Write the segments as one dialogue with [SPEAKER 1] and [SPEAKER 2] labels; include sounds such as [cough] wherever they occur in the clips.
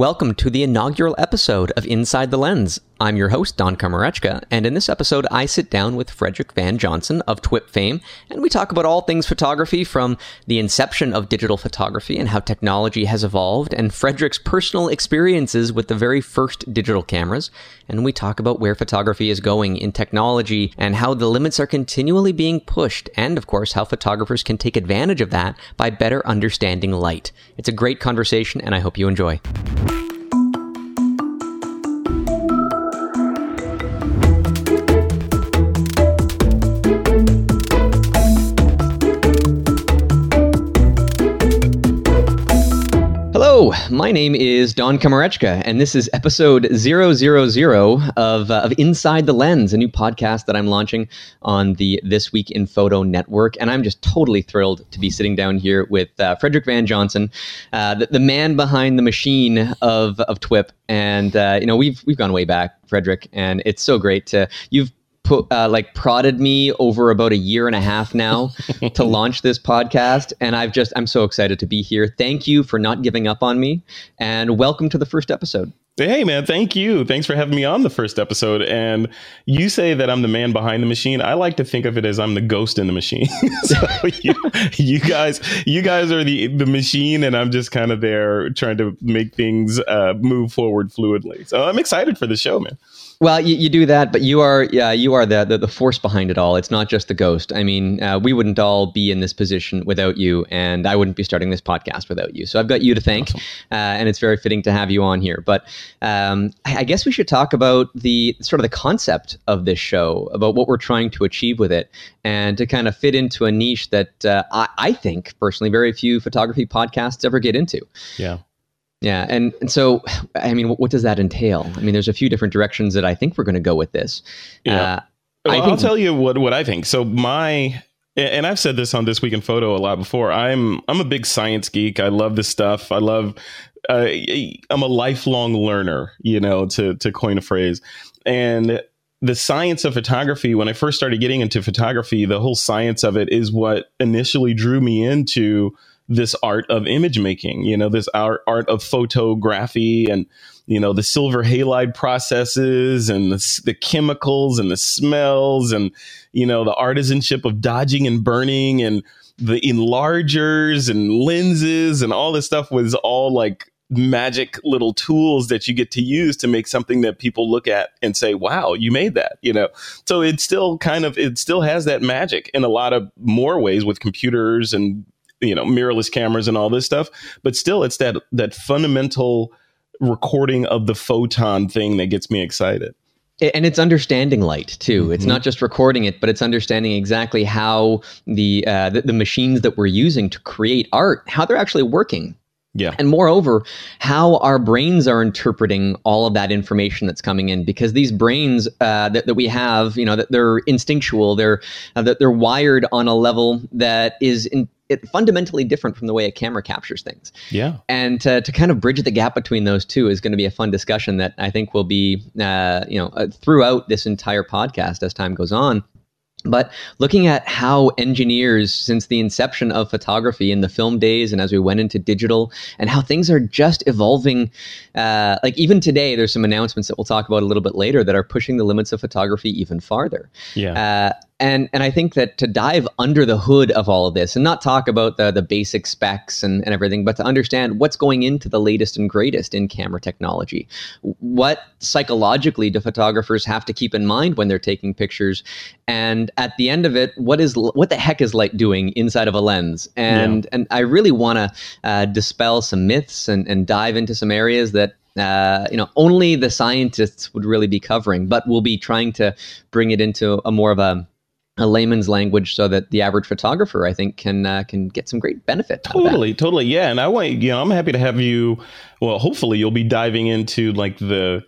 [SPEAKER 1] Welcome to the inaugural episode of Inside the Lens. I'm your host, Don Komarechka, and in this episode, I sit down with Frederick Van Johnson of TWIP fame, and we talk about all things photography from the inception of digital photography and how technology has evolved, and Frederick's personal experiences with the very first digital cameras. And we talk about where photography is going in technology and how the limits are continually being pushed, and of course, how photographers can take advantage of that by better understanding light. It's a great conversation, and I hope you enjoy. My name is Don Komarechka, and this is episode 000 of, uh, of Inside the Lens, a new podcast that I'm launching on the This Week in Photo Network. And I'm just totally thrilled to be sitting down here with uh, Frederick Van Johnson, uh, the, the, man behind the machine of, of TWIP. And, uh, you know, we've, we've gone way back, Frederick, and it's so great to, you've put uh, like prodded me over about a year and a half now [laughs] to launch this podcast and i've just i'm so excited to be here thank you for not giving up on me and welcome to the first episode
[SPEAKER 2] Hey man, thank you. Thanks for having me on the first episode. And you say that I'm the man behind the machine. I like to think of it as I'm the ghost in the machine. [laughs] so [laughs] you, you, guys, you guys are the the machine, and I'm just kind of there trying to make things uh, move forward fluidly. So I'm excited for the show, man.
[SPEAKER 1] Well, you, you do that, but you are yeah you are the, the, the force behind it all. It's not just the ghost. I mean, uh, we wouldn't all be in this position without you, and I wouldn't be starting this podcast without you. So I've got you to thank, awesome. uh, and it's very fitting to have you on here. But um, I guess we should talk about the sort of the concept of this show, about what we're trying to achieve with it, and to kind of fit into a niche that uh, I, I think personally very few photography podcasts ever get into.
[SPEAKER 2] Yeah.
[SPEAKER 1] Yeah, and, and so, I mean, what, what, does that entail? I mean, there's a few different directions that I think we're going to go with this.
[SPEAKER 2] Yeah. Uh, well, I will tell you what what I think. So my and I've said this on this week in photo a lot before. I'm I'm a big science geek. I love this stuff. I love. Uh, I'm a lifelong learner. You know, to to coin a phrase, and the science of photography. When I first started getting into photography, the whole science of it is what initially drew me into this art of image making, you know, this art, art of photography and, you know, the silver halide processes and the, the chemicals and the smells and, you know, the artisanship of dodging and burning and the enlargers and lenses and all this stuff was all like magic little tools that you get to use to make something that people look at and say, wow, you made that, you know? So it still kind of, it still has that magic in a lot of more ways with computers and you know mirrorless cameras and all this stuff but still it's that that fundamental recording of the photon thing that gets me excited
[SPEAKER 1] and it's understanding light too. Mm-hmm. It's not just recording it, but it's understanding exactly how the, uh, the, the machines that we're using to create art, how they're actually working.
[SPEAKER 2] Yeah.
[SPEAKER 1] And moreover, how our brains are interpreting all of that information that's coming in, because these brains uh, that, that we have, you know, that they're instinctual, they're uh, that they're wired on a level that is in, it fundamentally different from the way a camera captures things.
[SPEAKER 2] Yeah.
[SPEAKER 1] And to, to kind of bridge the gap between those two is going to be a fun discussion that I think will be, uh, you know, uh, throughout this entire podcast as time goes on. But looking at how engineers, since the inception of photography in the film days and as we went into digital, and how things are just evolving. Uh, like even today, there's some announcements that we'll talk about a little bit later that are pushing the limits of photography even farther.
[SPEAKER 2] Yeah.
[SPEAKER 1] Uh, and and I think that to dive under the hood of all of this and not talk about the the basic specs and, and everything, but to understand what's going into the latest and greatest in camera technology. What psychologically do photographers have to keep in mind when they're taking pictures? And at the end of it, what is what the heck is light doing inside of a lens? And yeah. and I really want to uh, dispel some myths and, and dive into some areas that uh, you know, only the scientists would really be covering, but we'll be trying to bring it into a more of a a layman's language so that the average photographer I think can uh, can get some great benefit.
[SPEAKER 2] Totally, totally, yeah. And I want you know I'm happy to have you. Well, hopefully you'll be diving into like the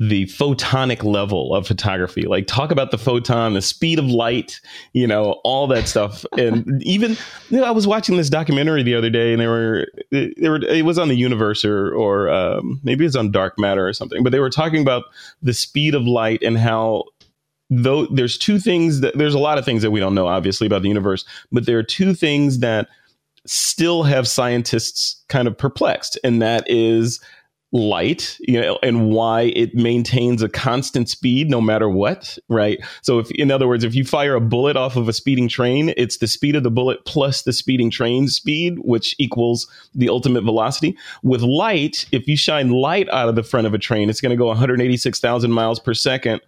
[SPEAKER 2] the photonic level of photography like talk about the photon the speed of light you know all that stuff and [laughs] even you know, i was watching this documentary the other day and they were they were it was on the universe or, or um, maybe it's on dark matter or something but they were talking about the speed of light and how though there's two things that there's a lot of things that we don't know obviously about the universe but there are two things that still have scientists kind of perplexed and that is light you know and why it maintains a constant speed no matter what right? So if in other words if you fire a bullet off of a speeding train it's the speed of the bullet plus the speeding train speed which equals the ultimate velocity. With light if you shine light out of the front of a train it's going to go 186,000 miles per second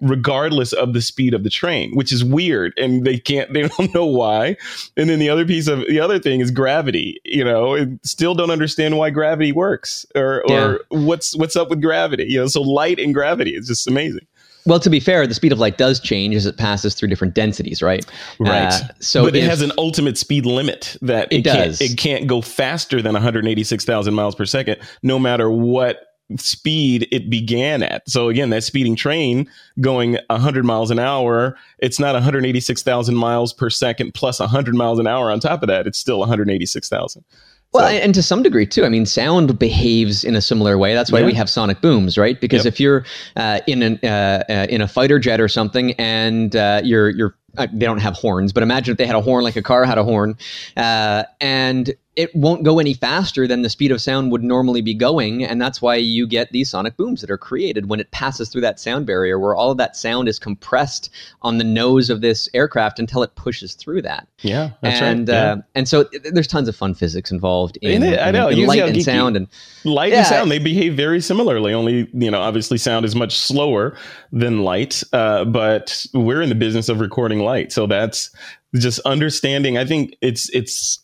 [SPEAKER 2] regardless of the speed of the train, which is weird. And they can't, they [laughs] don't know why. And then the other piece of the other thing is gravity, you know, still don't understand why gravity works or, yeah. or what's, what's up with gravity, you know, so light and gravity is just amazing.
[SPEAKER 1] Well, to be fair, the speed of light does change as it passes through different densities, right?
[SPEAKER 2] Right. Uh, so, but it has an ultimate speed limit that it, it does. Can't, it can't go faster than 186,000 miles per second, no matter what speed it began at. So again, that speeding train going 100 miles an hour, it's not 186,000 miles per second plus 100 miles an hour on top of that. It's still 186,000.
[SPEAKER 1] Well, so. and to some degree too. I mean, sound behaves in a similar way. That's why yeah. we have sonic booms, right? Because yep. if you're uh, in an uh, uh, in a fighter jet or something, and uh, you're you're uh, they don't have horns, but imagine if they had a horn like a car had a horn, uh, and it won't go any faster than the speed of sound would normally be going. And that's why you get these sonic booms that are created when it passes through that sound barrier, where all of that sound is compressed on the nose of this aircraft until it pushes through that.
[SPEAKER 2] Yeah,
[SPEAKER 1] and
[SPEAKER 2] right. yeah. Uh,
[SPEAKER 1] and so there's tons of fun physics involved in, in,
[SPEAKER 2] I know.
[SPEAKER 1] in, in light and sound and
[SPEAKER 2] light yeah. and sound. They behave very similarly. Only you know, obviously, sound is much slower than light. Uh, but we're in the business of recording light, so that's just understanding. I think it's it's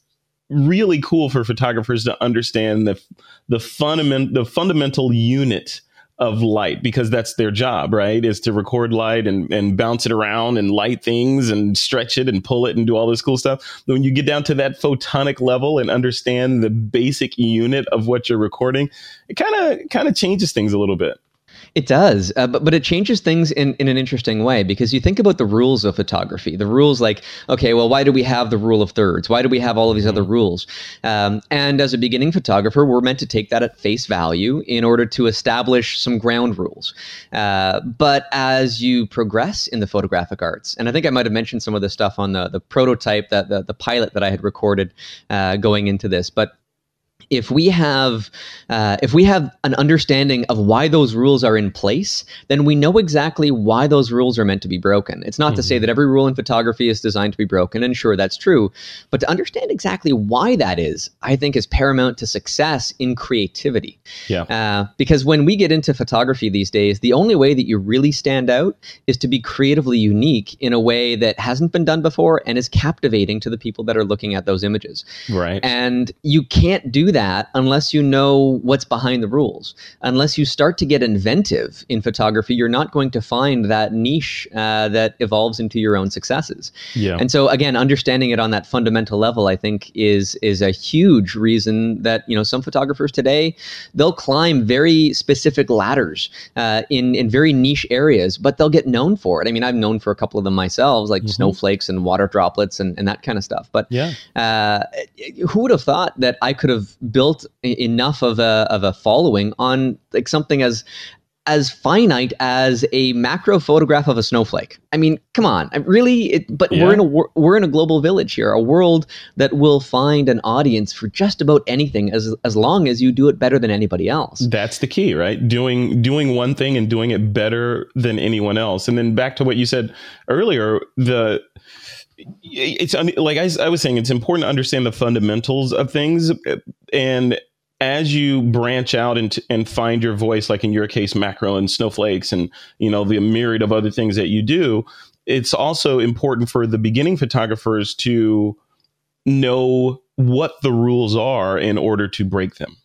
[SPEAKER 2] really cool for photographers to understand the the fundament the fundamental unit of light because that's their job, right? Is to record light and, and bounce it around and light things and stretch it and pull it and do all this cool stuff. But when you get down to that photonic level and understand the basic unit of what you're recording, it kind of kind of changes things a little bit.
[SPEAKER 1] It does, uh, but but it changes things in, in an interesting way because you think about the rules of photography. The rules, like, okay, well, why do we have the rule of thirds? Why do we have all of these other rules? Um, and as a beginning photographer, we're meant to take that at face value in order to establish some ground rules. Uh, but as you progress in the photographic arts, and I think I might have mentioned some of this stuff on the the prototype that the the pilot that I had recorded uh, going into this, but if we have uh, if we have an understanding of why those rules are in place then we know exactly why those rules are meant to be broken it's not mm-hmm. to say mm-hmm. that every rule in photography is designed to be broken and sure that's true but to understand exactly why that is i think is paramount to success in creativity
[SPEAKER 2] yeah uh,
[SPEAKER 1] because when we get into photography these days the only way that you really stand out is to be creatively unique in a way that hasn't been done before and is captivating to the people that are looking at those images
[SPEAKER 2] right
[SPEAKER 1] and you can't do that unless you know what's behind the rules. Unless you start to get inventive in photography, you're not going to find that niche uh, that evolves into your own successes.
[SPEAKER 2] Yeah.
[SPEAKER 1] And so again, understanding it on that fundamental level, I think, is is a huge reason that you know some photographers today they'll climb very specific ladders uh, in in very niche areas, but they'll get known for it. I mean, I've known for a couple of them myself, like mm-hmm. snowflakes and water droplets and, and that kind of stuff. But
[SPEAKER 2] yeah, uh,
[SPEAKER 1] who would have thought that I could have built enough of a of a following on like something as as finite as a macro photograph of a snowflake. I mean, come on, really? It, but yeah. we're in a we're in a global village here, a world that will find an audience for just about anything as as long as you do it better than anybody else.
[SPEAKER 2] That's the key, right? Doing doing one thing and doing it better than anyone else. And then back to what you said earlier, the it's like I, I was saying, it's important to understand the fundamentals of things and as you branch out and, and find your voice, like in your case, macro and snowflakes, and you know the myriad of other things that you do, it's also important for the beginning photographers to know what the rules are in order to break them,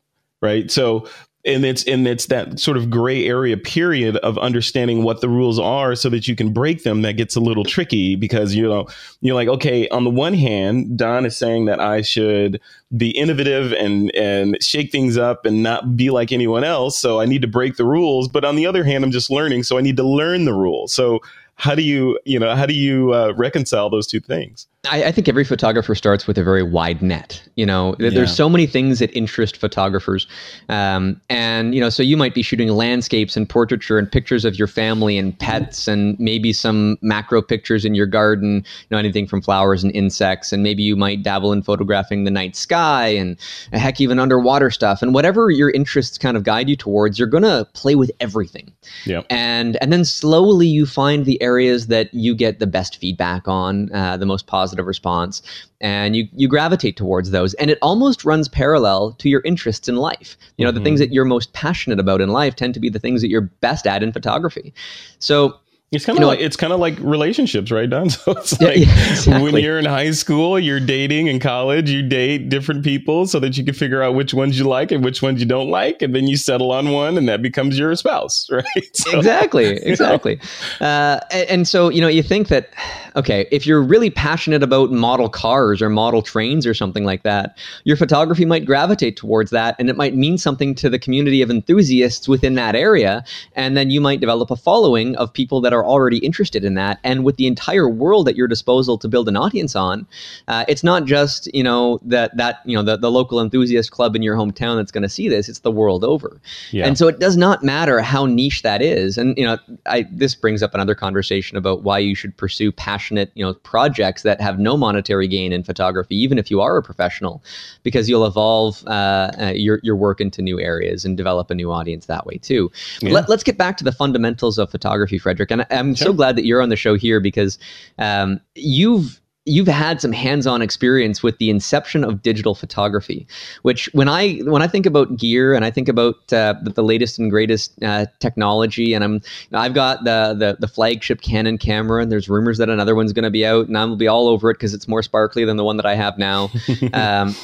[SPEAKER 2] right? So and it's and it's that sort of gray area period of understanding what the rules are so that you can break them that gets a little tricky because you know you're like okay on the one hand don is saying that i should be innovative and and shake things up and not be like anyone else so i need to break the rules. But on the other hand i'm just learning so i need to learn the rules. So how do you you know how do you uh, reconcile those two things
[SPEAKER 1] I, I, think every photographer starts with a very wide net. You know, yeah. there's so many things that interest photographers, um, and you know, so you might be shooting landscapes and portraiture and pictures of your family and pets, and maybe some macro pictures in your garden. You know, anything from flowers and insects, and maybe you might dabble in photographing the night sky and heck, even underwater stuff. And whatever your interests kind of guide you towards, you're gonna play with everything.
[SPEAKER 2] Yeah.
[SPEAKER 1] And and then slowly you find the areas that you get the best feedback on, uh, the most positive positive response and you you gravitate towards those and it almost runs parallel to your interests in life you know mm-hmm. the things mm-hmm. that you're most passionate about in life tend to be the things that you're best at in photography so
[SPEAKER 2] it's kind of like it's kind of like relationships, right, Don? [laughs] So it's like yeah, yeah, exactly. when you're in high school, you're dating in college, you date different people so that you can figure out which ones you like and which ones you don't like, and then you settle on one, and that becomes your spouse, [laughs] right?
[SPEAKER 1] So, exactly, [laughs] exactly. You know. uh, and, and so you know, you think that okay, if you're really passionate about model cars or model trains or something like that, your photography might gravitate towards that, and it might mean something to the community of enthusiasts within that area, and then you might develop a following of people that are are already interested in that. And with the entire world at your disposal to build an audience on, uh, it's not just you know that that you know the, the local enthusiast club in your hometown that's going to see this. It's the world over. Yeah. And so it does not matter how niche that is. And you know, I this brings up another conversation about why you should pursue passionate you know projects that have no monetary gain in photography, even if you are a professional, because you'll evolve uh, uh, your your work into new areas and develop a new audience that way too. Yeah. Let, us get back to the fundamentals of photography, Frederick. And I'm sure. so glad that you're on the show here because um, you've you've had some hands-on experience with the inception of digital photography which when i when i think about gear and i think about uh, the, the, latest and greatest uh, technology and i'm i've got the, the, the flagship canon camera and there's rumors that another one's going to be out and i'm going to be all over it because it's more sparkly than the one that i have now [laughs] um,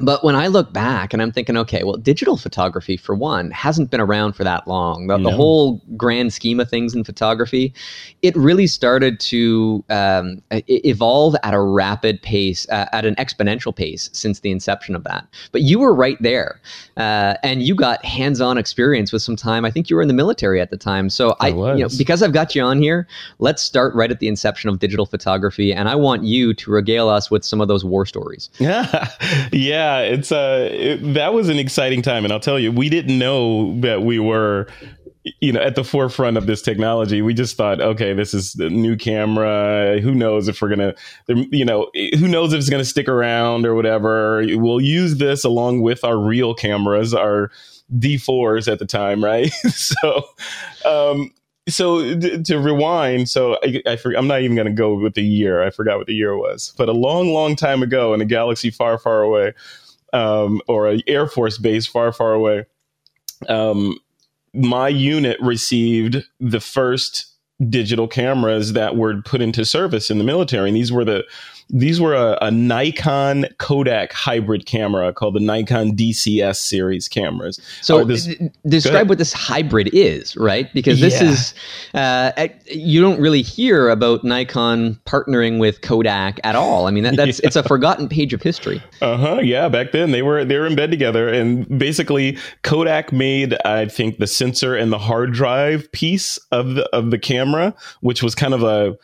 [SPEAKER 1] but when I look back and I'm thinking, okay, well, digital photography, for one, hasn't been around for that long. The, no. the whole grand scheme of things in photography, it really started to um, evolve at a rapid pace, uh, at an exponential pace since the inception of that. But you were right there, uh, and you got hands-on experience with some time. I think you were in the military at the time. So I, I you know, because I've got you on here, let's start right at the inception of digital photography, and I want you to regale us with some of those war stories. [laughs]
[SPEAKER 2] Yeah, yeah yeah, it's uh, it, that was an exciting time, and I'll tell you, we didn't know that we were you know at the forefront of this technology. We just thought okay this is the new camera. Who knows if we're gonna you know who knows if it's gonna stick around or whatever. We'll use this along with our real cameras our d4s at the time right? [laughs] So um so to rewind, so I, I I'm not even going to go with the year. I forgot what the year was, but a long, long time ago in a galaxy far, far away, um, or an Air Force base far, far away, um, my unit received the first digital cameras that were put into service in the military, and these were the these were a, a, Nikon Kodak hybrid camera called the Nikon DCS series cameras.
[SPEAKER 1] So, this, describe what this hybrid is, right? Because this yeah. is, uh, you don't really hear about Nikon partnering with Kodak at all. I mean, that, that's yeah. it's a [laughs] forgotten page of history.
[SPEAKER 2] Uh huh. Yeah, back then they were they were in bed together, and basically Kodak made, I think, the sensor and the hard drive piece of the of the camera, which was kind of a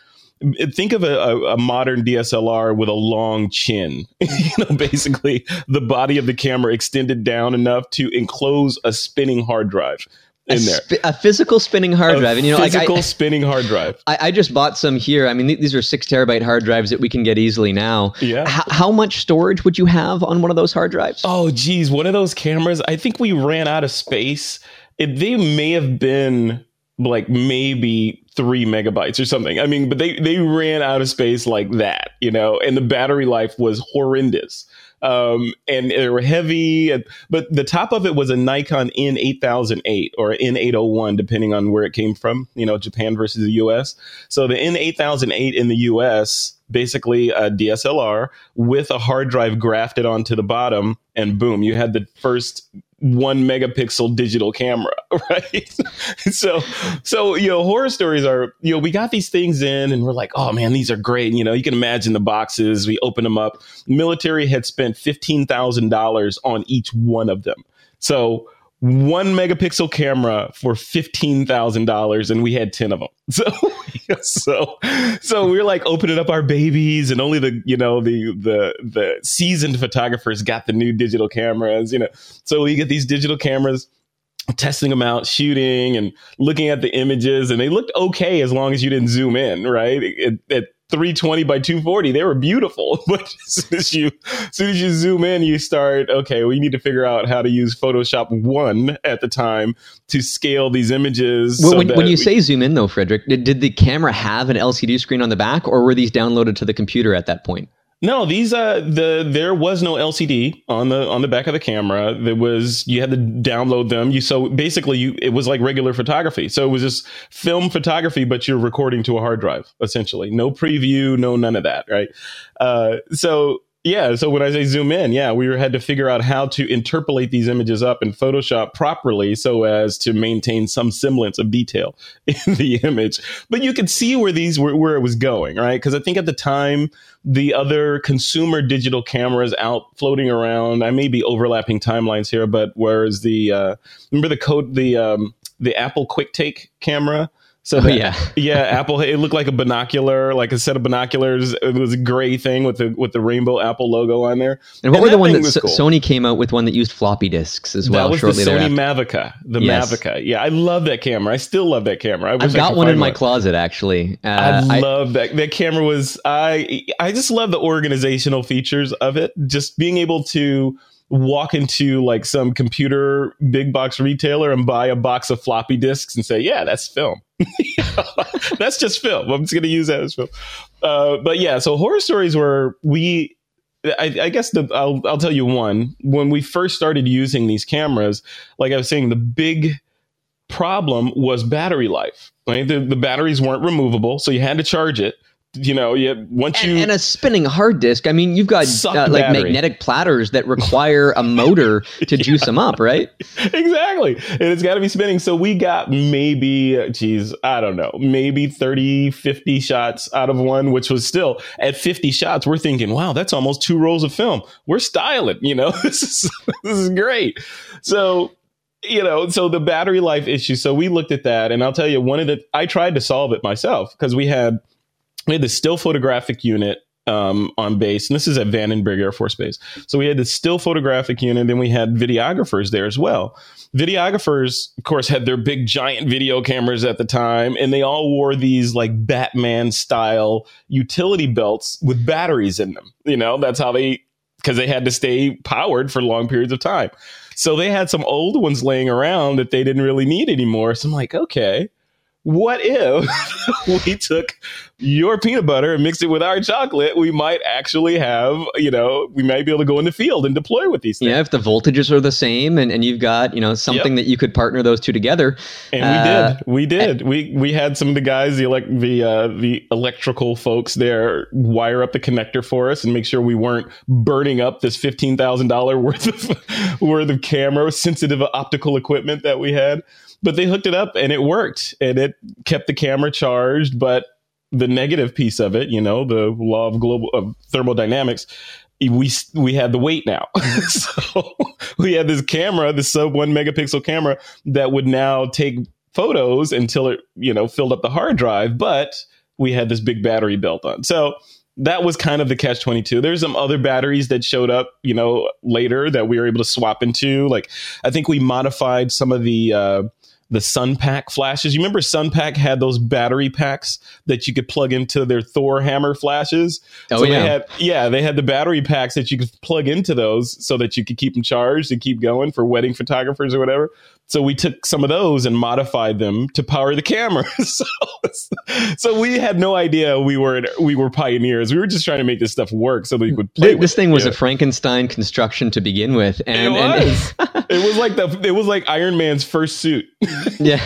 [SPEAKER 2] think of a, a, a, modern DSLR with a long chin. [laughs] you know, basically the body of the camera extended down enough to enclose a spinning hard drive. In
[SPEAKER 1] a,
[SPEAKER 2] there.
[SPEAKER 1] Sp- a physical spinning hard
[SPEAKER 2] a
[SPEAKER 1] drive,
[SPEAKER 2] and you know, physical like I, spinning hard drive.
[SPEAKER 1] I, I, just bought some here. I mean, th- these are six terabyte hard drives that we can get easily now.
[SPEAKER 2] Yeah.
[SPEAKER 1] H- how much storage would you have on one of those hard drives?
[SPEAKER 2] Oh, geez, one of those cameras. I think we ran out of space. It, they may have been like maybe three megabytes or something. I mean, but they they ran out of space like that, you know, and the battery life was horrendous. Um, and they were heavy, but the top of it was a Nikon N8008 or N801, depending on where it came from, you know, Japan versus the US. So the N8008 in the US, basically a DSLR with a hard drive grafted onto the bottom, and boom, you had the first one megapixel digital camera, [laughs] right? so, so you know, horror stories are you know we got these things in and we're like, oh man, these are great. You know, you can imagine the boxes. We open them up. Military had spent fifteen thousand dollars on each one of them. So one megapixel camera for fifteen thousand dollars, and we had ten of them. [laughs] So, so, so we are like opening up our babies, and only the you know the the the seasoned photographers got the new digital cameras. You know, so we get these digital cameras testing them out, shooting and looking at the images, and they looked okay as long as you didn't zoom in, right? At, at 320 by 240, they were beautiful. [laughs] But as soon as you, as soon as you zoom in, you start, okay, we need to figure out how to use Photoshop One at the time to scale these images.
[SPEAKER 1] Well, so when, when, you we, say zoom in, though, Frederick, did, did the camera have an LCD screen on the back, or were these downloaded to the computer at that point?
[SPEAKER 2] No, these uh the there was no LCD on the on the back of the camera. There was you had to download them. You so basically you it was like regular photography. So it was just film photography, but you're recording to a hard drive essentially. No preview, no none of that, right? Uh, so yeah, so when I say zoom in, yeah, we had to figure out how to interpolate these images up in Photoshop properly so as to maintain some semblance of detail [laughs] in the image. But you could see where these were, where it was going, right? Because I think at the time the other consumer digital cameras out floating around, I may be overlapping timelines here, but whereas the uh, remember the code the um, the Apple QuickTake camera
[SPEAKER 1] so yeah, [laughs]
[SPEAKER 2] yeah, Apple. It looked like a binocular, like a set of binoculars. It was a gray thing with the with the rainbow Apple logo on there.
[SPEAKER 1] And what and were the one that S- cool. Sony came out with? One that used floppy disks as well.
[SPEAKER 2] That was the Sony Mavica. The yes. Mavica. Yeah, I love that camera. I still love that camera. I
[SPEAKER 1] have got one in my closet actually.
[SPEAKER 2] Uh, I love I, that. That camera was. I I just love the organizational features of it. Just being able to walk into like some computer big box retailer and buy a box of floppy disks and say, yeah, that's film. [laughs] that's just film. I'm just going to use that as film. Uh, but yeah, so horror stories were we. I, I guess the, I'll I'll tell you one. When we first started using these cameras, like I was saying, the big problem was battery life. Right, the, the batteries weren't removable, so you had to charge it you know, you once you
[SPEAKER 1] and, and, a spinning hard disk. I mean, you've got uh, like magnetic platters that [laughs] require a motor [laughs] to juice them up, right?
[SPEAKER 2] Exactly, and it's got to be spinning. So we got maybe, geez, I don't know, maybe 30, 50 shots out of one, which was still at 50 shots. We're thinking, wow, that's almost two rolls of film. We're styling, you know, [laughs] this is this is great. So you know, so the battery life issue. So we looked at that, and I'll tell you, one of the I tried to solve it myself because we had we had the still photographic unit um, on base, and this is at Vandenberg Air Force Base. So we had the still photographic unit, then we had videographers there as well. Videographers, of course, had their big giant video cameras at the time, and they all wore these like Batman style utility belts with batteries in them. You know, that's how they because they had to stay powered for long periods of time. So they had some old ones laying around that they didn't really need anymore. So I'm like, okay, what if [laughs] we took your peanut butter and mix it with our chocolate? We might actually have, you know, we might be able to go in the field and deploy with these things.
[SPEAKER 1] Yeah, if the voltages are the same and, and you've got, you know, something yep. that you could partner those two together.
[SPEAKER 2] And uh, we did. We did. we we had some of the guys, the elect the uh, the electrical folks there wire up the connector for us and make sure we weren't burning up this fifteen thousand dollar worth of [laughs] worth of camera sensitive optical equipment that we had but they hooked it up and it worked and it kept the camera charged but the negative piece of it you know the law of global of thermodynamics we we had the weight now. [laughs] So we had this camera this sub one megapixel camera that would now take photos until it you know filled up the hard drive but we had this big battery built on. So that was kind of the catch 22 there's some other batteries that showed up you know later that we were able to swap into. Like i think we modified some of the uh, the Sunpak flashes. You remember Sunpak had those battery packs that you could plug into their Thor hammer flashes.
[SPEAKER 1] Oh so yeah,
[SPEAKER 2] they had, yeah, they had the battery packs that you could plug into those so that you could keep them charged and keep going for wedding photographers or whatever. So we took some of those and modified them to power the camera. [laughs] so, so we had no idea we were we were pioneers. We were just trying to make this stuff work so that you could play.
[SPEAKER 1] This, thing was yeah. a Frankenstein construction to begin with, and
[SPEAKER 2] it was. And [laughs] it was like the it was like Iron Man's first suit. [laughs]
[SPEAKER 1] yeah.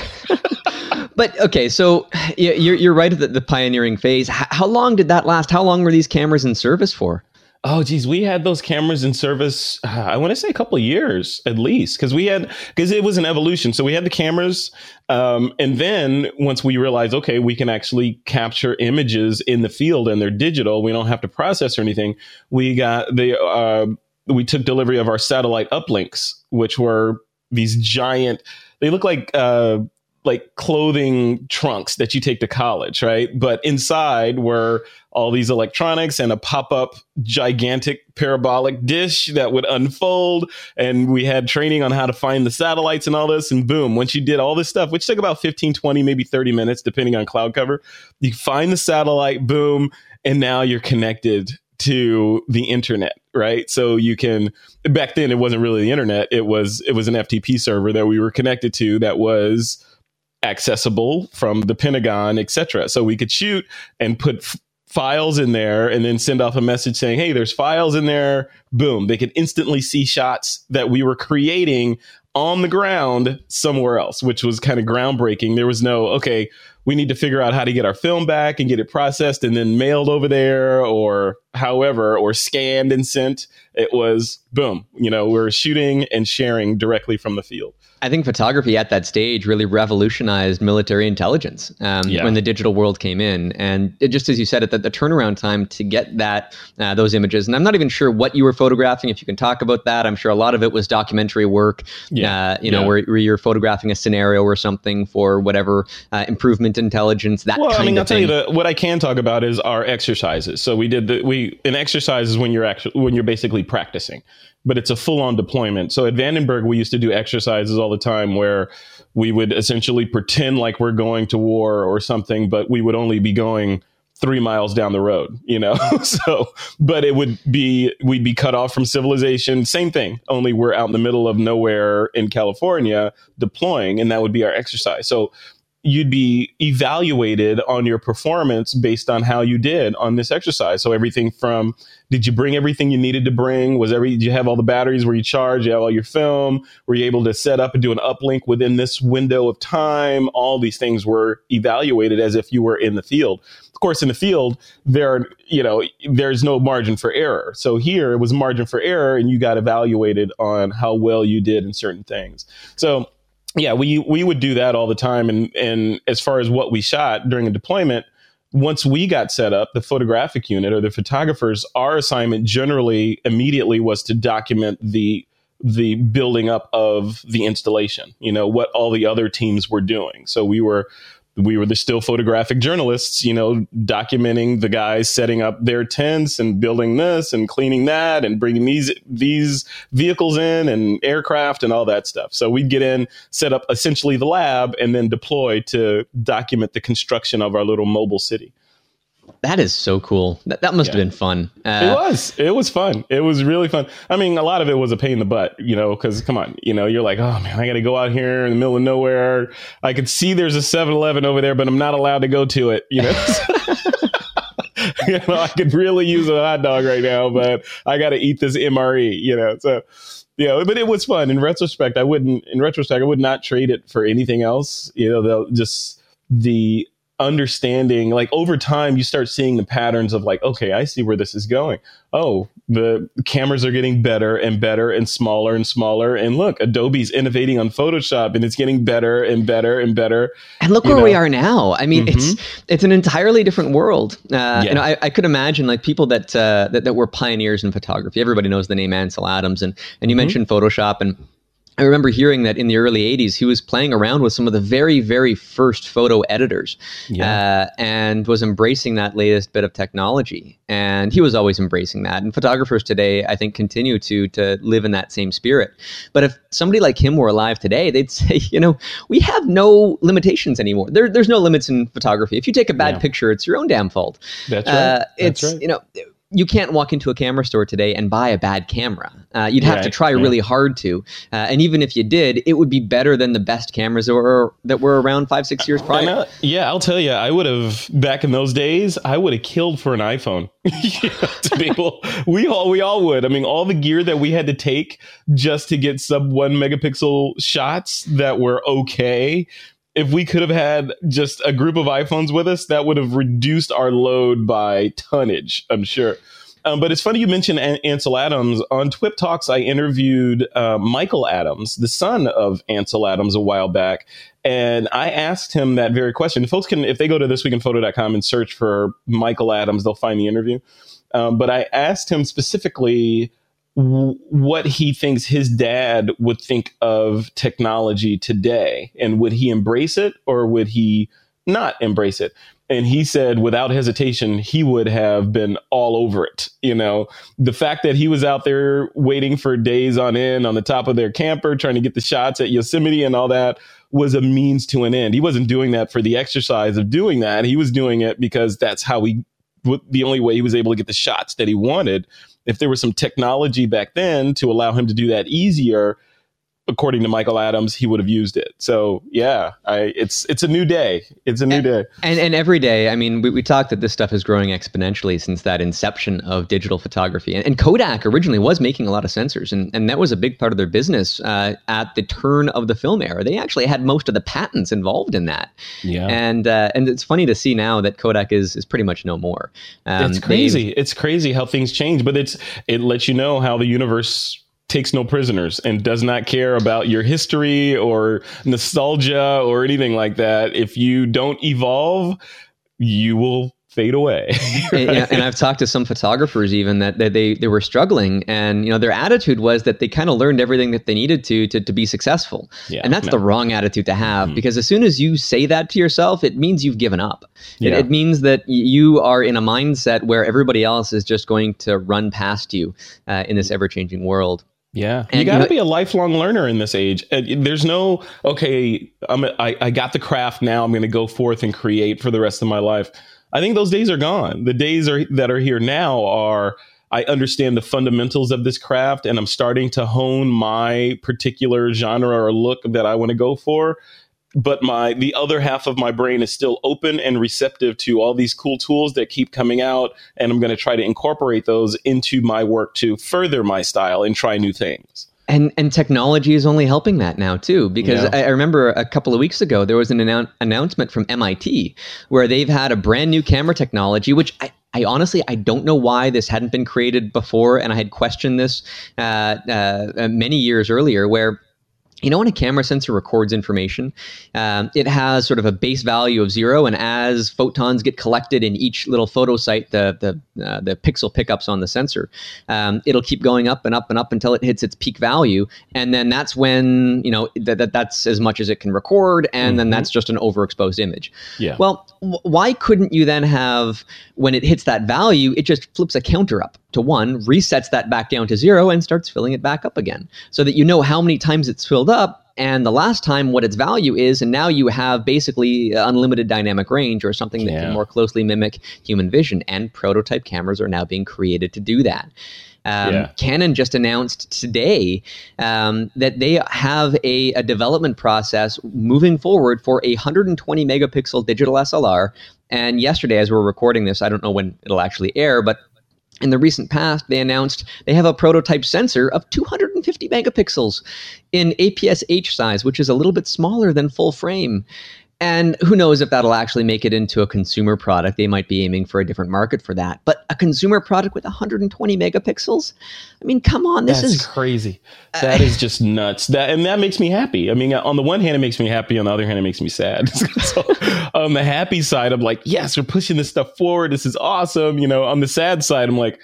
[SPEAKER 1] but okay, so you're you're right at the, the pioneering phase. How long did that last? How long were these cameras in service for?
[SPEAKER 2] Oh, geez, we had those cameras in service. Uh, I want to say a couple years at least, because we had because it was an evolution. So we had the cameras, um, and then once we realized, okay, we can actually capture images in the field and they're digital. We don't have to process or anything. We got the uh, we took delivery of our satellite uplinks, which were these giant. They look like uh, like clothing trunks that you take to college, right? But inside were all these electronics and a pop up gigantic parabolic dish that would unfold. And we had training on how to find the satellites and all this. And boom, once you did all this stuff, which took about 15, 20, maybe 30 minutes, depending on cloud cover, you find the satellite, boom, and now you're connected to the internet right so you can back then it wasn't really the internet it was it was an ftp server that we were connected to that was accessible from the Pentagon, etc. So we could shoot and put f- files in there and then send off a message saying, "Hey, there's files in there." Boom, they could instantly see shots that we were creating on the ground somewhere else, which was kind of groundbreaking. There was no, okay, we need to figure out how to get our film back and get it processed and then mailed over there or however, or scanned and sent. It was boom, you know, we're shooting and sharing directly from the field.
[SPEAKER 1] I think photography at that stage really revolutionized military intelligence um, yeah. when the digital world came in, and it, just as you said, it that the turnaround time to get that uh, those images, and I'm not even sure what you were photographing. If you can talk about that, I'm sure a lot of it was documentary work. Yeah, uh, you know, yeah. where, where, you're photographing a scenario or something for whatever uh, improvement intelligence. That well, I mean, I'll
[SPEAKER 2] thing. tell you the, what I can talk about is our exercises. So we did the we an exercise is when you're actually when you're basically practicing but it's a full on deployment. So at Vandenberg, we used to do exercises all the time where we would essentially pretend like we're going to war or something, but we would only be going three miles down the road, you know? [laughs] so, but it would be, we'd be cut off from civilization. Same thing, only we're out in the middle of nowhere in California deploying, and that would be our exercise. So you'd be evaluated on your performance based on how you did on this exercise. So everything from did you bring everything you needed to bring? Was every did you have all the batteries? Were you charged? You have all your film? Were you able to set up and do an uplink within this window of time? All these things were evaluated as if you were in the field. Of course, in the field, there you know there's no margin for error. So here it was margin for error, and you got evaluated on how well you did in certain things. So yeah, we we would do that all the time. And and as far as what we shot during a deployment, once we got set up, the photographic unit or the photographers, our assignment generally immediately was to document the the building up of the installation. You know what all the other teams were doing. So we were we were the still photographic journalists, you know, documenting the guys setting up their tents and building this and cleaning that and bringing these these vehicles in and aircraft and all that stuff. So we'd get in, set up essentially the lab, and then deploy to document the construction of our little mobile city.
[SPEAKER 1] That is so cool. That, that must yeah. have been fun.
[SPEAKER 2] Uh, it was. It was fun. It was really fun. I mean, a lot of it was a pain in the butt, you know, because come on, you know, you're like, oh man, I got to go out here in the middle of nowhere. I could see there's a 7 Eleven over there, but I'm not allowed to go to it, you know? [laughs] [laughs] you know, I could really use a hot dog right now, but I got to eat this MRE, you know? So, yeah, but it was fun. In retrospect, I wouldn't, in retrospect, I would not trade it for anything else. You know, they'll just, the understanding like over time you start seeing the patterns of like okay i see where this is going oh the cameras are getting better and better and smaller and smaller and look adobe's innovating on photoshop and it's getting better and better and better
[SPEAKER 1] and look where know? we are now i mean mm-hmm. it's it's an entirely different world uh, yeah. you know I, I, could imagine like people that, uh, that that were pioneers in photography everybody knows the name ansel adams and and you mm-hmm. mentioned photoshop and I remember hearing that in the early 80s, he was playing around with some of the very, very first photo editors yeah. uh, and was embracing that latest bit of technology. And he was always embracing that. And photographers today, I think, continue to, to live in that same spirit. But if somebody like him were alive today, they'd [laughs] say, you know, we have no limitations anymore. There, there's no limits in photography. If you take a bad yeah. picture, it's your own damn fault.
[SPEAKER 2] That's right. Uh,
[SPEAKER 1] That's
[SPEAKER 2] right.
[SPEAKER 1] you know, you can't walk into a camera store today and buy a bad camera. Uh, you'd have right, to try really hard to, uh, and even if you did, it would be better than the best cameras that were that were around five six years prior.
[SPEAKER 2] Yeah, I'll tell you, I would have back in those days, I would have killed for an iPhone. [laughs] to be able, we all we all would. I mean, all the gear that we had to take just to get sub one megapixel shots that were okay if we could have had just a group of iPhones with us, that would have reduced our load by tonnage, I'm sure. Um, but it's funny you mentioned An- Ansel Adams. On TWIP Talks, I interviewed uh, Michael Adams, the son of Ansel Adams, a while back. And I asked him that very question. Folks can, if they go to thisweekinphoto.com and search for Michael Adams, they'll find the interview. Um, but I asked him specifically what he thinks his dad would think of technology today, and would he embrace it or would he not embrace it? and he said without hesitation he would have been all over it you know? The fact that he was out there waiting for days on end on the top of their camper trying to get the shots at yosemite and all that was a means to an end. He wasn't doing that for the exercise of doing that. He was doing it because that's how he the only way he was able to get the shots that he wanted if there was some technology back then to allow him to do that easier according to Michael Adams, he would have used it. So yeah, I, it's it's a new day. It's a new
[SPEAKER 1] and,
[SPEAKER 2] day.
[SPEAKER 1] And and every day, I mean, we, we talked that this stuff is growing exponentially since that inception of digital photography. And, and Kodak originally was making a lot of sensors, and, and that was a big part of their business uh, at the turn of the film era. They actually had most of the patents involved in that. Yeah. And uh, and it's funny to see now that Kodak is is pretty much no more.
[SPEAKER 2] Um, it's crazy. It's crazy how things change, but it's it lets you know how the universe takes no prisoners and does not care about your history or nostalgia or anything like that. If you don't evolve, you will fade away.
[SPEAKER 1] right? [laughs] and, and, I've talked to some photographers even that, that they, they were struggling and you know their attitude was that they kind of learned everything that they needed to to, to be successful. Yeah, and that's no. the wrong attitude to have mm-hmm. because as soon as you say that to yourself, it means you've given up. Yeah. It, it, means that you are in a mindset where everybody else is just going to run past you uh, in this ever changing world.
[SPEAKER 2] Yeah, and, you got to be a lifelong learner in this age. There's no okay. I'm I, I got the craft now. I'm going to go forth and create for the rest of my life. I think those days are gone. The days are that are here now are I understand the fundamentals of this craft and I'm starting to hone my particular genre or look that I want to go for but my the other half of my brain is still open and receptive to all these cool tools that keep coming out and i'm going to try to incorporate those into my work to further my style and try new things
[SPEAKER 1] and and technology is only helping that now too because yeah. I, I, remember a couple of weeks ago there was an annou- announcement from MIT where they've had a brand new camera technology which I, I honestly I don't know why this hadn't been created before and I had questioned this uh, uh, many years earlier where you know when a camera sensor records information um, it has sort of a base value of zero and as photons get collected in each little photo site the the, uh, the pixel pickups on the sensor um, it'll keep going up and up and up until it hits its peak value and then that's when you know that, that that's as much as it can record and mm-hmm. then that's just an overexposed image. Yeah. Well w- why couldn't you then have when it hits that value it just flips a counter up to one, resets that back down to zero, and starts filling it back up again so that you know how many times it's filled up and the last time what its value is and now you have basically unlimited dynamic range or something that yeah. can more closely mimic human vision and prototype cameras are now being created to do that um, yeah. Canon just announced today um, that they have a, a, development process moving forward for a 120 megapixel digital SLR. And yesterday, as we're recording this, I don't know when it'll actually air, but in the recent past, they announced they have a prototype sensor of 250 megapixels in APS H size, which is a little bit smaller than full frame. And who knows if that'll actually make it into a consumer product. They might be aiming for a different market for that. But a consumer product with 120 megapixels? I mean, come on, this
[SPEAKER 2] That's
[SPEAKER 1] is
[SPEAKER 2] crazy. Uh, that is [laughs] just nuts. That and that makes me happy. I mean, on the one hand, it makes me happy. On the other hand, it makes me sad. [laughs] so, on the happy side, I'm like, yes, we're pushing this stuff forward. This is awesome. You know, on the sad side, I'm like,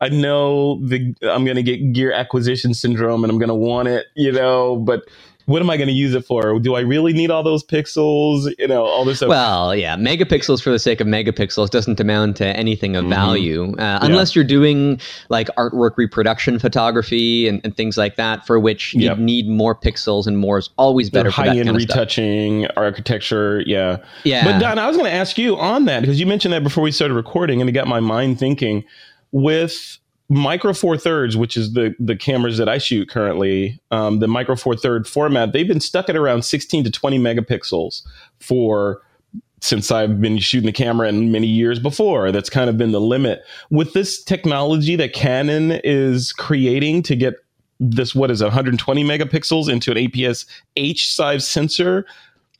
[SPEAKER 2] I know the I'm going to get gear acquisition syndrome and I'm going to want it, you know, but what am I going to use it for? Do I really need all those pixels? You know, all this stuff.
[SPEAKER 1] Well, yeah, megapixels for the sake of megapixels doesn't amount to anything of mm-hmm. value uh, unless you're doing like artwork reproduction photography and, and things like that, for which you yep. need more pixels and more is always better.
[SPEAKER 2] High end retouching, architecture, yeah, yeah. But Don, I was going to ask you on that because you mentioned that before we started recording, and it got my mind thinking with micro four thirds, which is the the cameras that I shoot currently, um, the micro four third format, they've been stuck at around 16 to 20 megapixels for since I've been shooting the camera and many years before. That's kind of been the limit. With this technology that Canon is creating to get this, what is it, 120 megapixels into an APS H size sensor,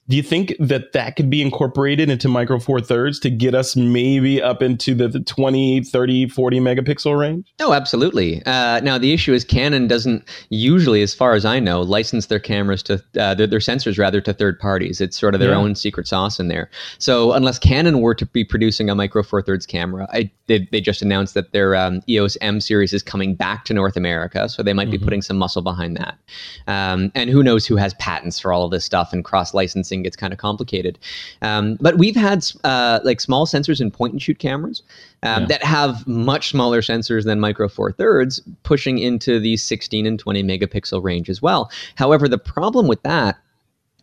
[SPEAKER 2] do you think that that could be incorporated into micro four thirds to get us maybe up into the, the 20 30 40 megapixel range?
[SPEAKER 1] Oh absolutely. Uh, now the issue is canon doesn't usually as far as i know license their cameras to uh, their, their, sensors rather to third parties. It's sort of their yeah. own secret sauce in there. So unless canon were to be producing a micro four thirds camera I, they, they just announced that their um, eos m series is coming back to north america so they might mm-hmm. be putting some muscle behind that. Um, and who knows who has patents for all of this stuff and cross licensing licensing gets kind of complicated. Um, but we've had uh, like small sensors in point and shoot cameras um, yeah. that have much smaller sensors than Micro Four Thirds, pushing into the 16 and 20 megapixel range as well. However, the problem with that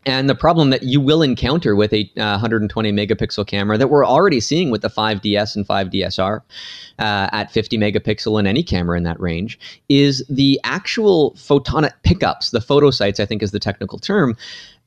[SPEAKER 1] and the problem that you will encounter with a uh, 120 megapixel camera that we're already seeing with the 5DS and 5DSR uh, at 50 megapixel in any camera in that range is the actual photonic pickups, the photosites, I think is the technical term,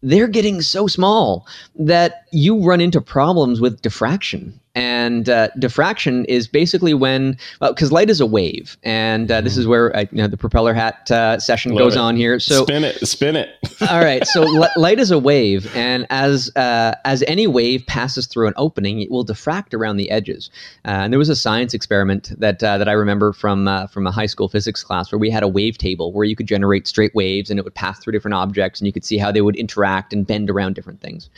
[SPEAKER 1] they're getting so small that you run into problems with diffraction and uh, diffraction is basically when because well, light is a wave and uh, this is where uh, you know, the propeller hat uh, session Love goes it. on here. So
[SPEAKER 2] spin it spin it. [laughs]
[SPEAKER 1] All right. So l- light is a wave and as uh, as any wave passes through an opening it will diffract around the edges. Uh, and there was a science experiment that that I remember from from a high school physics class where we had a wave table where you could generate straight waves and it would pass through different objects and you could see how they would interact and bend around different things.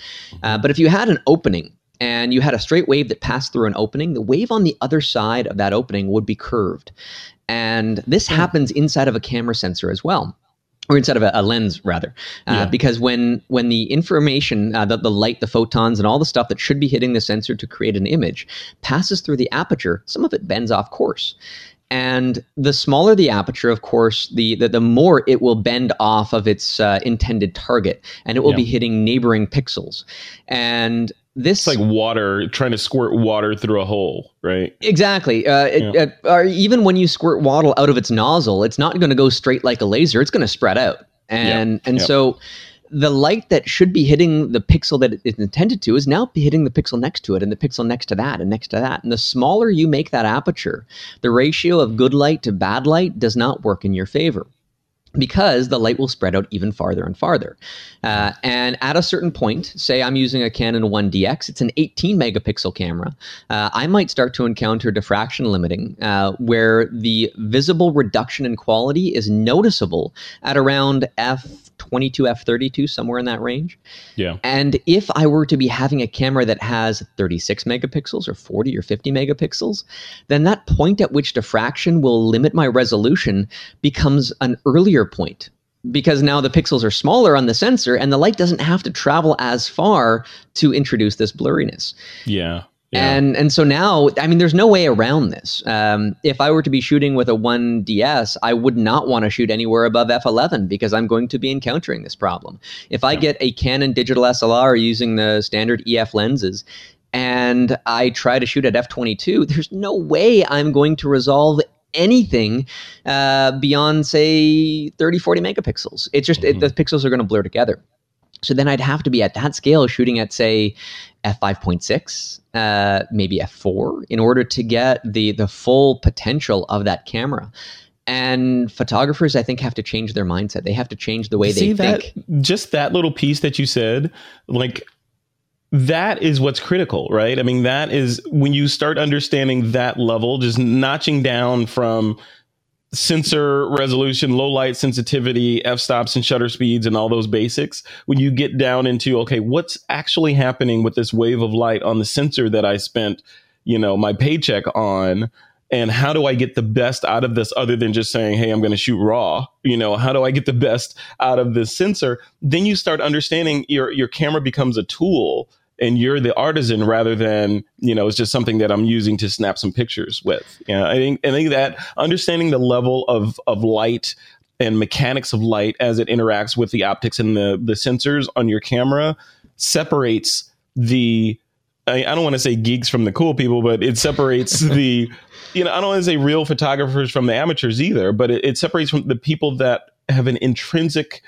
[SPEAKER 1] But if you had an opening and you had a straight wave that passed through an opening, the wave on the other side of that opening would be curved. And this hmm. happens inside of a camera sensor as well or inside of a, a lens rather uh, yeah. because when when the information uh, the, the light the photons and all the stuff that should be hitting the sensor to create an image passes through the aperture some of it bends off course and the smaller the aperture of course the the, the more it will bend off of its uh, intended target and it will yeah. be hitting neighboring pixels and this
[SPEAKER 2] it's like water trying to squirt water through a hole right?
[SPEAKER 1] Exactly. Uh, it, yeah. uh, or even when you squirt water out of its nozzle it's not going to go straight like a laser it's going to spread out. And yeah. and so the light that should be hitting the pixel that it's intended to is now hitting the pixel next to it and the pixel next to that and next to that. And the smaller you make that aperture the ratio of good light to bad light does not work in your favor because the light will spread out even farther and farther. Uh, and at a certain point, say I'm using a Canon 1DX, it's an 18 megapixel camera, uh, I might start to encounter diffraction limiting uh, where the visible reduction in quality is noticeable at around f 22 f32 somewhere in that range.
[SPEAKER 2] Yeah.
[SPEAKER 1] And if i were to be having a camera that has 36 megapixels or 40 or 50 megapixels then that point at which diffraction will limit my resolution becomes an earlier point. Because now the pixels are smaller on the sensor and the light doesn't have to travel as far to introduce this blurriness.
[SPEAKER 2] Yeah
[SPEAKER 1] yeah. And and so now, I mean, there's no way around this. Um, if I were to be shooting with a 1DS, I would not want to shoot anywhere above f11 because I'm going to be encountering this problem. If I yeah. get a Canon digital SLR using the standard EF lenses, and I try to shoot at f22, there's no way I'm going to resolve anything uh, beyond say 30 40 megapixels it's just mm-hmm. it, the pixels are going to blur together so then I'd have to be at that scale shooting at say f5.6, uh, maybe f4, in order to get the the full potential of that camera. And photographers, I think, have to change their mindset. They have to change the way See they
[SPEAKER 2] that,
[SPEAKER 1] think.
[SPEAKER 2] Just that little piece that you said, like that is what's critical, right? I mean, that is when you start understanding that level, just notching down from sensor resolution, low light sensitivity, f stops and shutter speeds, and all those basics. When you get down into, okay, what's actually happening with this wave of light on the sensor that I spent, you know, my paycheck on? And how do I get the best out of this other than just saying, hey, I'm going to shoot raw? You know, how do I get the best out of this sensor? Then you start understanding your, your camera becomes a tool and you're the artisan rather than you know it's just something that I'm using to snap some pictures with. You know, I think I think that understanding the level of of light and mechanics of light as it interacts with the optics and the the sensors on your camera separates the I, I don't want to say geeks from the cool people, but it separates [laughs] the you know I don't want to say real photographers from the amateurs either, but it, it separates from the people that have an intrinsic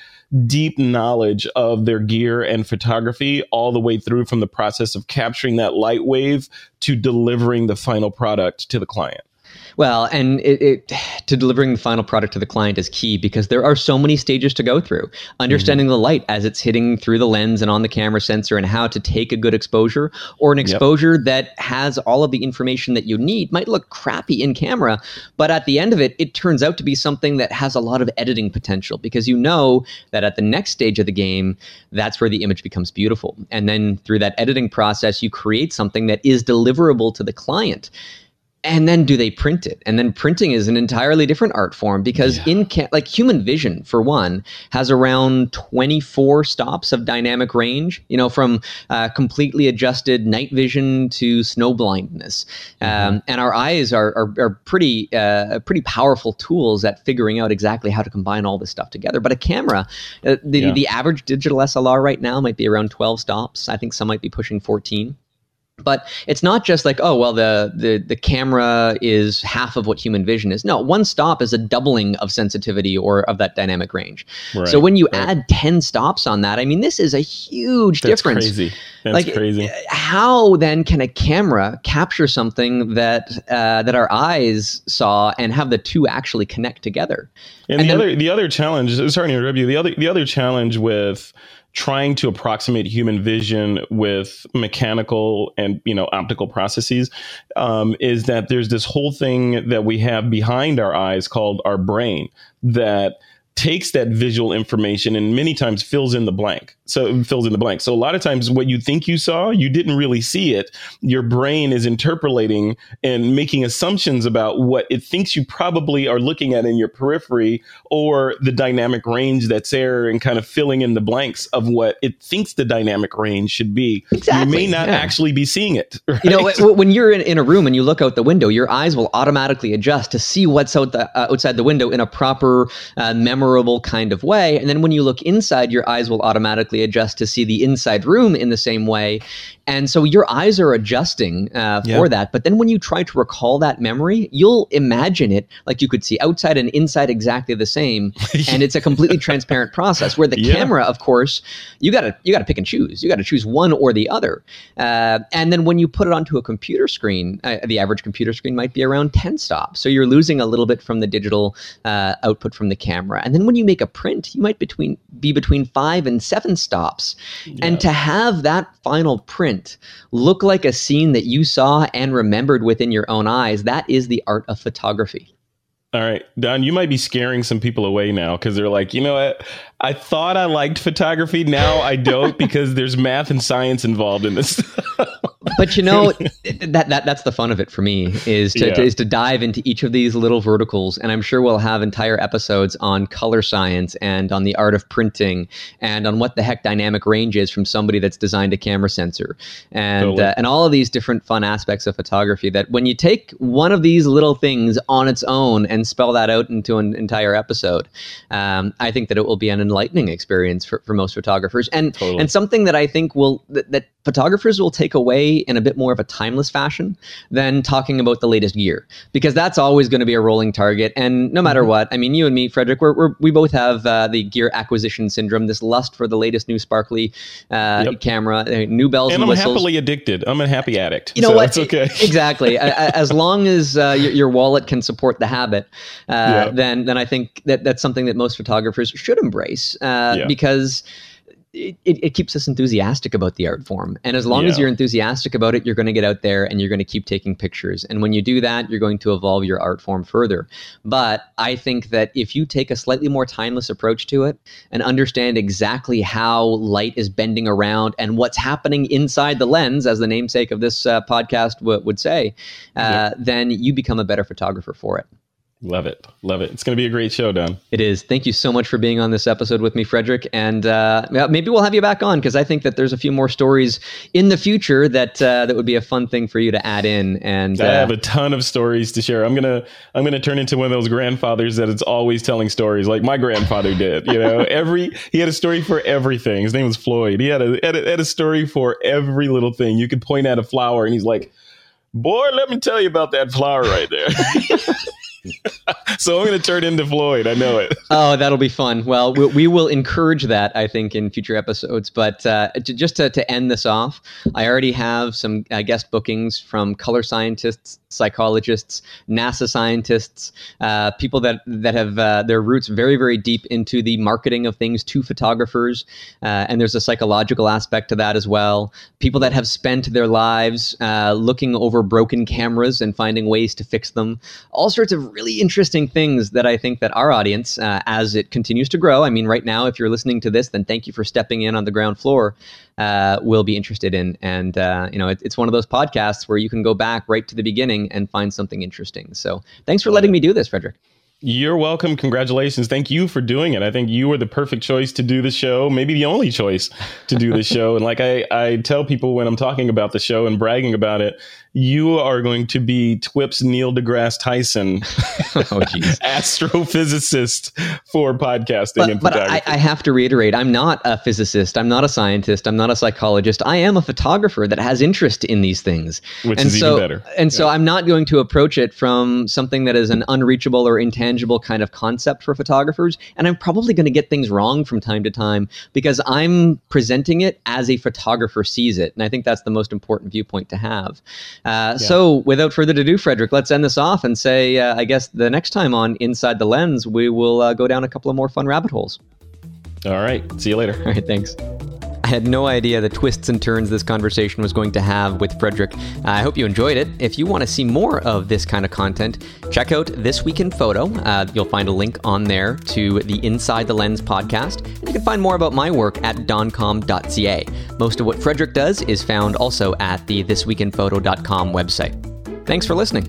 [SPEAKER 2] deep knowledge of their gear and photography all the way through from the process of capturing that light wave to delivering the final product to the client.
[SPEAKER 1] Well, and it, it, [sighs] to delivering the final product to the client is key because there are so many stages to go through. Understanding mm-hmm. the light as it's hitting through the lens and on the camera sensor, and how to take a good exposure or an exposure yep. that has all of the information that you need might look crappy in camera, but at the end of it, it turns out to be something that has a lot of editing potential because you know that at the next stage of the game, that's where the image becomes beautiful, and then through that editing process, you create something that is deliverable to the client and then do they print it and then printing is an entirely different art form because yeah. in ca- like human vision for one has around 24 stops of dynamic range you know from uh, completely adjusted night vision to snow blindness mm-hmm. um, and our eyes are, are, are pretty uh, pretty powerful tools at figuring out exactly how to combine all this stuff together but a camera uh, the, yeah. the average digital slr right now might be around 12 stops i think some might be pushing 14 but it's not just like oh well the, the the camera is half of what human vision is. No one stop is a doubling of sensitivity or of that dynamic range. Right, so when you right. add 10 stops on that i mean this is a huge
[SPEAKER 2] That's
[SPEAKER 1] difference.
[SPEAKER 2] crazy. That's like crazy.
[SPEAKER 1] how then can a camera capture something that uh, that our eyes saw and have the two actually connect together?
[SPEAKER 2] And, and the then, other the other challenge sorry to interrupt you the other the other challenge with trying to approximate human vision with mechanical and you know optical processes um, is that there's this whole thing that we have behind our eyes called our brain that takes that visual information and many times fills in the blank. So fills in the blank. So a lot of times what you think you saw, you didn't really see it. Your brain is interpolating and making assumptions about what it thinks you probably are looking at in your periphery or the dynamic range that's there and kind of filling in the blanks of what it thinks the dynamic range should be. Exactly. You may not yeah. actually be seeing it. Right? [laughs]
[SPEAKER 1] You know, when you're in, in a room and you look out the window, your eyes will automatically adjust to see what's out the, uh, outside the window in a proper uh, memory kind of way. And then when you look inside, your eyes will automatically adjust to see the inside room in the same way. And so your eyes are adjusting uh, for that. But then when you try to recall that memory, you'll imagine it like you could see outside and inside exactly the same. [laughs] and it's a completely transparent process where the yeah. camera, of course, you gotta you gotta pick and choose. You gotta choose one or the other. Uh, and then when you put it onto a computer screen, uh, the average computer screen might be around 10 stops. So you're losing a little bit from the digital uh, output from the camera. And then when you make a print, you might between be between five and seven stops. Yeah. And to have that final print look like a scene that you saw and remembered within your own eyes. That is the art of photography.
[SPEAKER 2] All right, Don, you might be scaring some people away now because they're like, you know what? I thought I liked photography. Now I don't [laughs] because there's math and science involved in this.
[SPEAKER 1] but you know [laughs] that, that that's the fun of it for me is to, yeah. to, is to dive into each of these little verticals and i'm sure we'll have entire episodes on color science and on the art of printing and on what the heck dynamic range is from somebody that's designed a camera sensor and totally. uh, and all of these different fun aspects of photography that when you take one of these little things on its own and spell that out into an entire episode um, i think that it will be an enlightening experience for, for most photographers and totally. and something that i think will that, that photographers will take away in a bit more of a timeless fashion than talking about the latest gear because that's always going to be a rolling target and no matter mm-hmm. what i mean you and me frederick we're, we're we both have uh, the gear acquisition syndrome this lust for the latest new sparkly uh, yep. camera uh, new bells and,
[SPEAKER 2] and
[SPEAKER 1] i'm whistles.
[SPEAKER 2] happily addicted i'm a happy addict
[SPEAKER 1] you know so what it's okay [laughs] exactly as long as uh, your, your, wallet can support the habit uh, yep. then then i think that that's something that most photographers should embrace uh, yeah. because it, it, keeps us enthusiastic about the art form. And as long yeah. as you're enthusiastic about it, you're going to get out there and you're going to keep taking pictures. And when you do that, you're going to evolve your art form further. But I think that if you take a slightly more timeless approach to it and understand exactly how light is bending around and what's happening inside the lens, as the namesake of this uh, podcast w- would say, uh, yeah. then you become a better photographer for it.
[SPEAKER 2] Love it. Love it. It's going to be a great show, Don.
[SPEAKER 1] It is. Thank you so much for being on this episode with me, Frederick. And uh, maybe we'll have you back on because I think that there's a few more stories in the future that uh, that would be a fun thing for you to add in. And
[SPEAKER 2] uh, I have a ton of stories to share. I'm gonna I'm gonna turn into one of those grandfathers that is always telling stories, like my grandfather did. You know, [laughs] every he had a story for everything. His name was Floyd. He had a, had a had a story for every little thing. You could point at a flower, and he's like, "Boy, let me tell you about that flower right there." [laughs] [laughs] so I'm going to turn into Floyd. I know it. [laughs]
[SPEAKER 1] oh, that'll be fun. Well, we, we, will encourage that, I think, in future episodes. But uh, just to, to end this off, I already have some uh, guest bookings from color scientists psychologists, NASA scientists, uh, people that that have uh, their roots very very deep into the marketing of things to photographers, uh, and there's a psychological aspect to that as well. People that have spent their lives uh, looking over broken cameras and finding ways to fix them. All sorts of really interesting things that I think that our audience, uh, as it continues to grow, I mean, right now, if you're listening to this, then thank you for stepping in on the ground floor uh, will be interested in. And you know, it, it's one of those podcasts where you can go back right to the beginning and find something interesting. So thanks for letting me do this, Frederick.
[SPEAKER 2] You're welcome. Congratulations. Thank you for doing it. I think you were the perfect choice to do the show, maybe the only choice to do the [laughs] show. And like I, I tell people when I'm talking about the show and bragging about it, you are going to be TWIP's Neil deGrasse Tyson, [laughs] [laughs] oh, astrophysicist for podcasting
[SPEAKER 1] but,
[SPEAKER 2] and
[SPEAKER 1] but I, I, have to reiterate, I'm not a physicist. I'm not a scientist. I'm not a psychologist. I am a photographer that has interest in these things.
[SPEAKER 2] Which and is so, even better.
[SPEAKER 1] And yeah. so I'm not going to approach it from something that is an unreachable or intangible kind of concept for photographers. And I'm probably going to get things wrong from time to time because I'm presenting it as a photographer sees it. And I think that's the most important viewpoint to have. Uh, yeah. So, without further ado, Frederick, let's end this off and say, uh, I guess the next time on Inside the Lens, we will uh, go down a couple of more fun rabbit holes.
[SPEAKER 2] All right. See you later.
[SPEAKER 1] All right. Thanks. Had no idea the twists and turns this conversation was going to have with Frederick. I hope you enjoyed it. If you want to see more of this kind of content, check out This Week in Photo. Uh, you'll find a link on there to the Inside the Lens podcast. And you can find more about my work at donkom.ca. Most of what Frederick does is found also at the thisweekinphoto.com website. Thanks for listening.